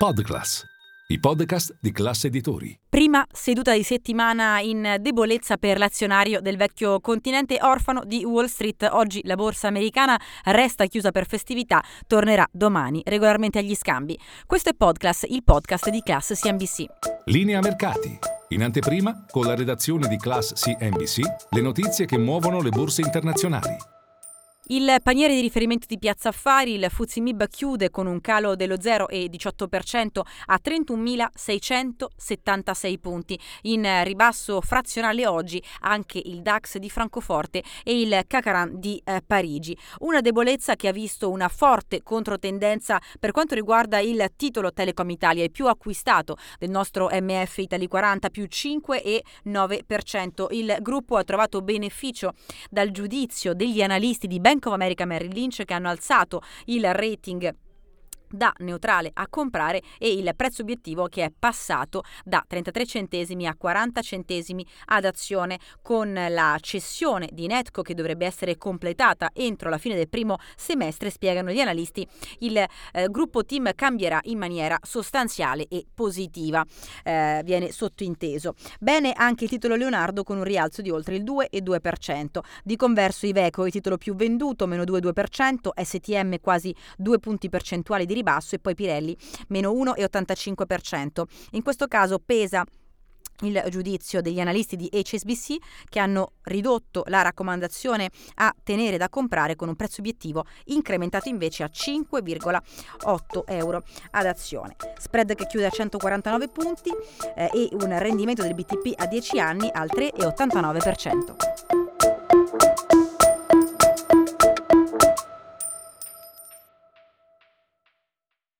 Podclass, i podcast di classe editori. Prima seduta di settimana in debolezza per l'azionario del vecchio continente orfano di Wall Street. Oggi la borsa americana resta chiusa per festività, tornerà domani regolarmente agli scambi. Questo è Podclass, il podcast di Class CNBC. Linea mercati. In anteprima, con la redazione di Class CNBC, le notizie che muovono le borse internazionali. Il paniere di riferimento di Piazza Affari, il Fuzzi Mib chiude con un calo dello 0,18% a 31.676 punti. In ribasso frazionale oggi anche il DAX di Francoforte e il Cacaran di eh, Parigi. Una debolezza che ha visto una forte controtendenza per quanto riguarda il titolo Telecom Italia, il più acquistato del nostro MF Italy 40, più 5,9%. Il gruppo ha trovato beneficio dal giudizio degli analisti di Bank of America Merrill Lynch che hanno alzato il rating da neutrale a comprare e il prezzo obiettivo che è passato da 33 centesimi a 40 centesimi ad azione. Con la cessione di Netco che dovrebbe essere completata entro la fine del primo semestre spiegano gli analisti il eh, gruppo team cambierà in maniera sostanziale e positiva eh, viene sottointeso bene anche il titolo Leonardo con un rialzo di oltre il 2,2% di converso Iveco il titolo più venduto meno 2,2% STM quasi 2 punti percentuali di ribasso e poi Pirelli meno 1,85%. In questo caso pesa il giudizio degli analisti di HSBC che hanno ridotto la raccomandazione a tenere da comprare con un prezzo obiettivo incrementato invece a 5,8 euro ad azione. Spread che chiude a 149 punti eh, e un rendimento del BTP a 10 anni al 3,89%.